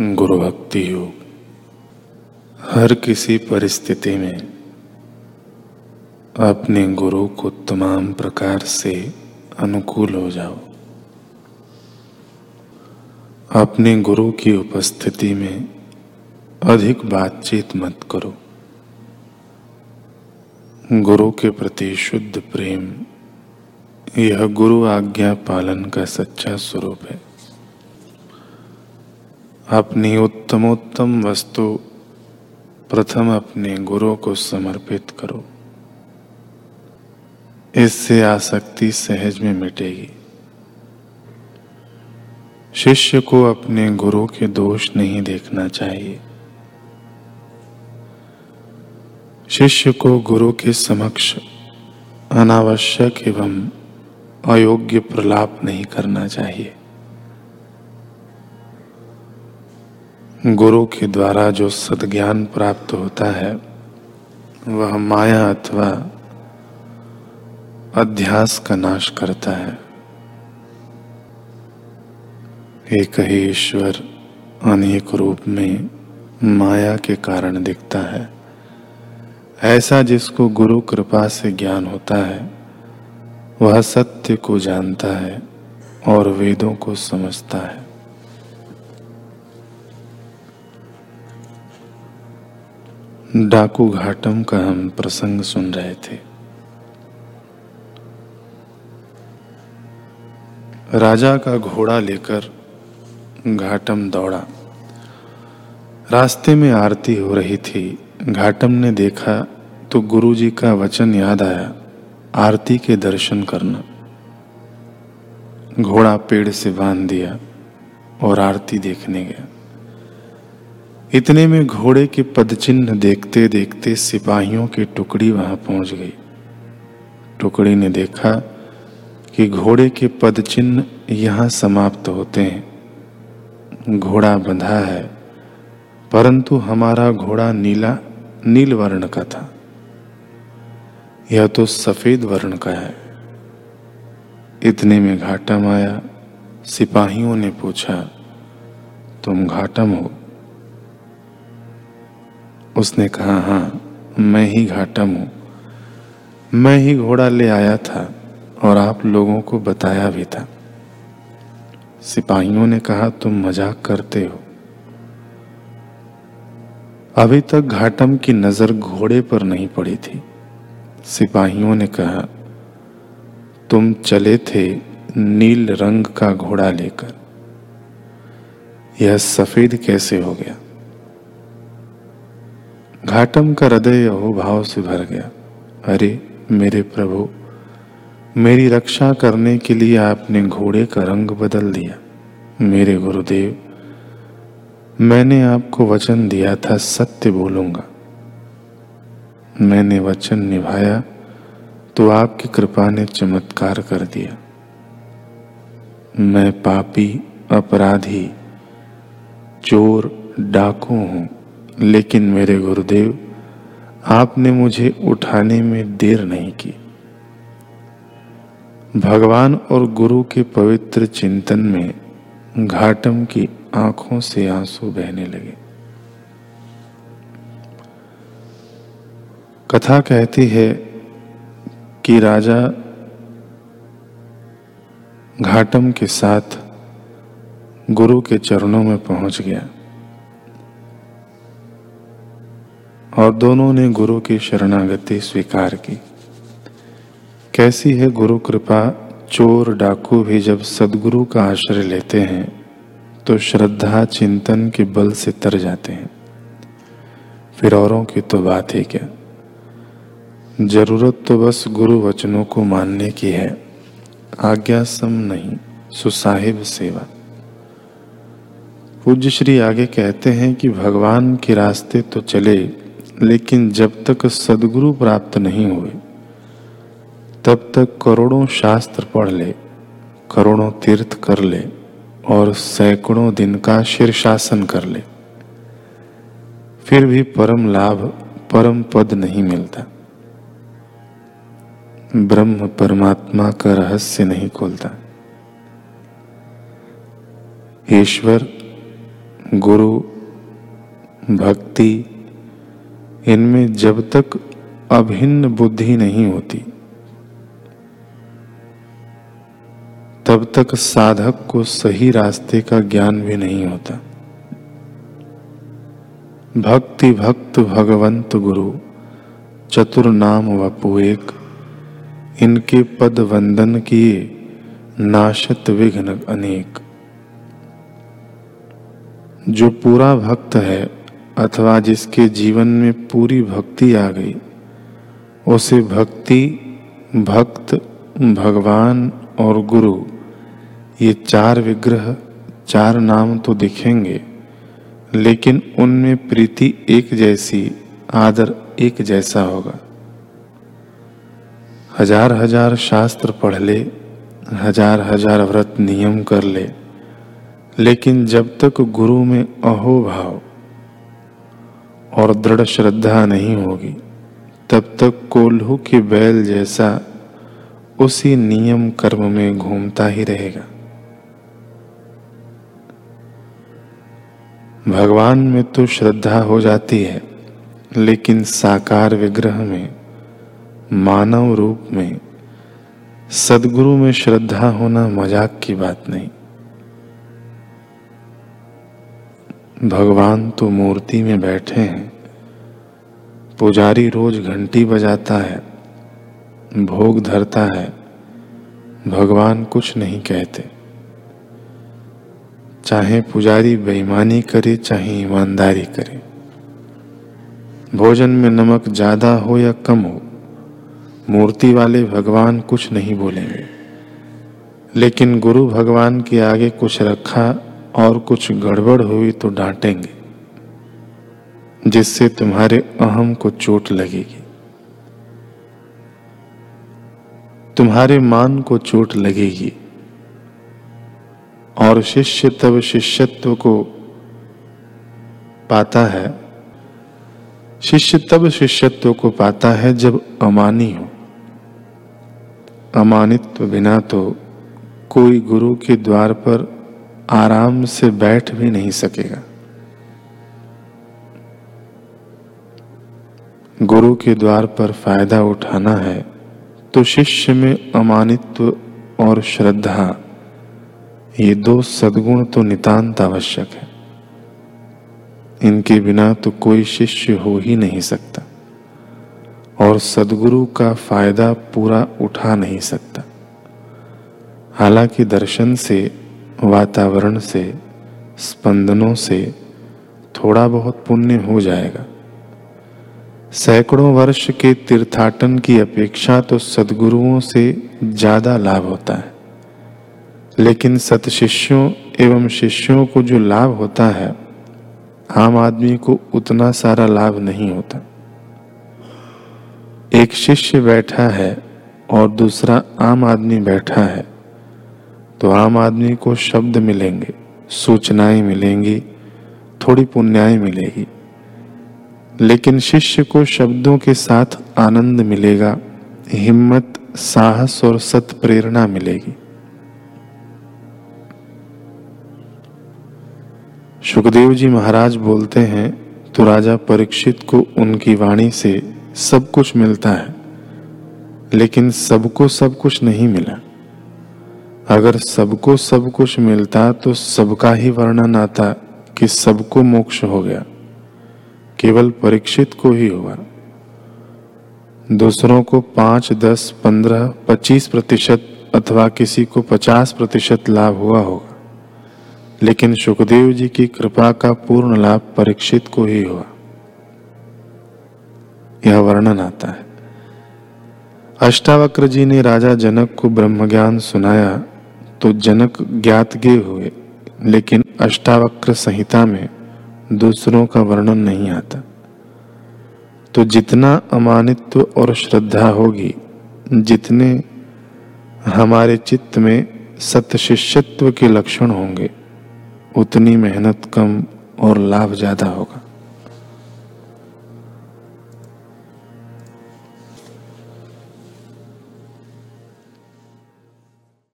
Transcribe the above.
गुरु भक्ति योग। हर किसी परिस्थिति में अपने गुरु को तमाम प्रकार से अनुकूल हो जाओ। अपने गुरु की उपस्थिति में अधिक बातचीत मत करो। गुरु के प्रति शुद्ध प्रेम, यह गुरु आज्ञा पालन का सच्चा स्वरूप है। अपनी उत्तमोत्तम वस्तु प्रथम अपने गुरु को समर्पित करो। इससे आसक्ति सहज में मिटेगी। शिष्य को अपने गुरु के दोष नहीं देखना चाहिए। शिष्य को गुरु के समक्ष अनावश्यक एवं अयोग्य प्रलाप नहीं करना चाहिए। गुरु के द्वारा जो सदज्ञान प्राप्त होता है, वह माया अथवा अध्यास का नाश करता है। एक ही ईश्वर अनेक रूप में माया के कारण दिखता है। ऐसा जिसको गुरु कृपा से ज्ञान होता है, वह सत्य को जानता है और वेदों को समझता है। डाकू घाटम का हम प्रसंग सुन रहे थे। राजा का घोड़ा लेकर घाटम दौड़ा। रास्ते में आरती हो रही थी। घाटम ने देखा तो गुरुजी का वचन याद आया, आरती के दर्शन करना। घोड़ा पेड़ से बाँध दिया और आरती देखने गया। इतने में घोड़े के पदचिन्ह देखते देखते सिपाहियों की टुकड़ी वहाँ पहुँच गई। टुकड़ी ने देखा कि घोड़े के पदचिन्ह यहाँ समाप्त होते हैं। घोड़ा बंधा है, परंतु हमारा घोड़ा नीला, नील वर्ण का था। यह तो सफ़ेद वर्ण का है। इतने में घाटम आया सिपाहियों ने पूछा, तुम घाटम हो? उसने कहा हाँ मैं ही घाटम हूँ। मैं ही घोड़ा ले आया था और आप लोगों को बताया भी था। सिपाहियों ने कहा, तुम मज़ाक करते हो। अभी तक घाटम की नज़र घोड़े पर नहीं पड़ी थी। सिपाहियों ने कहा, तुम चले थे नील रंग का घोड़ा लेकर। यह सफ़ेद कैसे हो गया? घाटम का हृदय अहोभाव से भर गया। अरे, मेरे प्रभु, मेरी रक्षा करने के लिए आपने घोड़े का रंग बदल दिया। मेरे गुरुदेव, मैंने आपको वचन दिया था, सत्य बोलूँगा। मैंने वचन निभाया तो आपकी कृपा ने चमत्कार कर दिया। मैं पापी, अपराधी, चोर, डाकू हूँ। लेकिन मेरे गुरुदेव, आपने मुझे उठाने में देर नहीं की। भगवान और गुरु के पवित्र चिंतन में घाटम की आँखों से आँसू बहने लगे। कथा कहती है कि राजा घाटम के साथ गुरु के चरणों में पहुँच गया। और दोनों ने गुरु की शरणागति स्वीकार की। कैसी है गुरु कृपा? चोर डाकू भी जब सदगुरु का आश्रय लेते हैं तो श्रद्धा चिंतन के बल से तर जाते हैं। फिर औरों की तो बात ही क्या? ज़रूरत तो बस गुरु वचनों को मानने की है। आज्ञा सम नहीं, सुसाहिब सेवा। पूज्य श्री आगे कहते हैं कि भगवान के रास्ते तो चले लेकिन जब तक सदगुरु प्राप्त नहीं हुए, तब तक करोड़ों शास्त्र पढ़ ले, करोड़ों तीर्थ कर ले और सैकड़ों दिन का शीर्षासन कर ले। फिर भी परम लाभ, परम पद नहीं मिलता। ब्रह्म परमात्मा का रहस्य नहीं खोलता। ईश्वर, गुरु, भक्ति इनमें जब तक अभिन्न बुद्धि नहीं होती, तब तक साधक को सही रास्ते का ज्ञान भी नहीं होता। भक्ति भक्त भगवंत गुरु, चतुर नाम वपु एक, इनके पद वंदन किए, नाशत विघ्न अनेक। जो पूरा भक्त है अथवा जिसके जीवन में पूरी भक्ति आ गई, उसे भक्ति, भक्त, भगवान और गुरु, ये चार विग्रह, चार नाम तो दिखेंगे, लेकिन उनमें प्रीति एक जैसी, आदर एक जैसा होगा। हज़ार हज़ार शास्त्र पढ़ ले, हज़ार हज़ार व्रत नियम कर ले, लेकिन जब तक गुरु में अहो भाव और दृढ़ श्रद्धा नहीं होगी। तब तक कोल्हू के बैल जैसा उसी नियम कर्म में घूमता ही रहेगा। भगवान में तो श्रद्धा हो जाती है, लेकिन साकार विग्रह में, मानव रूप में, सदगुरु में श्रद्धा होना मज़ाक की बात नहीं। भगवान तो मूर्ति में बैठे हैं। पुजारी रोज घंटी बजाता है, भोग धरता है, भगवान कुछ नहीं कहते। चाहे पुजारी बेईमानी करे, चाहे ईमानदारी करे। भोजन में नमक ज़्यादा हो या कम हो, मूर्ति वाले भगवान कुछ नहीं बोलेंगे। लेकिन गुरु भगवान के आगे कुछ रखा और कुछ गड़बड़ हुई तो डांटेंगे, जिससे तुम्हारे अहम को चोट लगेगी। तुम्हारे मान को चोट लगेगी और शिष्य तब शिष्यत्व को पाता है। शिष्य तब शिष्यत्व को पाता है जब अमानी हो। अमानित्व बिना तो कोई गुरु के द्वार पर आराम से बैठ भी नहीं सकेगा। गुरु के द्वार पर फ़ायदा उठाना है तो शिष्य में अमानित्व और श्रद्धा, ये दो सद्गुण तो नितांत आवश्यक है। इनके बिना तो कोई शिष्य हो ही नहीं सकता, और सदगुरु का फ़ायदा पूरा उठा नहीं सकता। हालाँकि दर्शन से वातावरण से, स्पंदनों से थोड़ा बहुत पुण्य हो जाएगा। सैकड़ों वर्ष के तीर्थाटन की अपेक्षा तो सदगुरुओं से ज़्यादा लाभ होता है। लेकिन सत शिष्यों एवं शिष्यों को जो लाभ होता है, आम आदमी को उतना सारा लाभ नहीं होता। एक शिष्य बैठा है और दूसरा आम आदमी बैठा है। तो आम आदमी को शब्द मिलेंगे, सूचनाएँ मिलेंगी, थोड़ी पुण्याएँ मिलेगी। लेकिन शिष्य को शब्दों के साथ आनंद मिलेगा, हिम्मत, साहस और सत प्रेरणा मिलेगी। सुखदेव जी महाराज बोलते हैं तो राजा परीक्षित को उनकी वाणी से सब कुछ मिलता है, लेकिन सबको सब कुछ नहीं मिला। अगर सबको सब कुछ मिलता तो सबका ही वर्णन आता कि सबको मोक्ष हो गया। केवल परीक्षित को ही हुआ दूसरों को पाँच, दस, पंद्रह, पच्चीस प्रतिशत अथवा किसी को पचास प्रतिशत लाभ हुआ होगा। लेकिन सुखदेव जी की कृपा का पूर्ण लाभ परीक्षित को ही हुआ। यह वर्णन आता है। अष्टावक्र जी ने राजा जनक को ब्रह्म ज्ञान सुनाया तो जनक ज्ञात ज्ञातगे हुए, लेकिन अष्टावक्र संहिता में दूसरों का वर्णन नहीं आता। तो जितना अमानित्व और श्रद्धा होगी, जितने हमारे चित्त में सत्य शिष्यत्व के लक्षण होंगे, उतनी मेहनत कम और लाभ ज़्यादा होगा।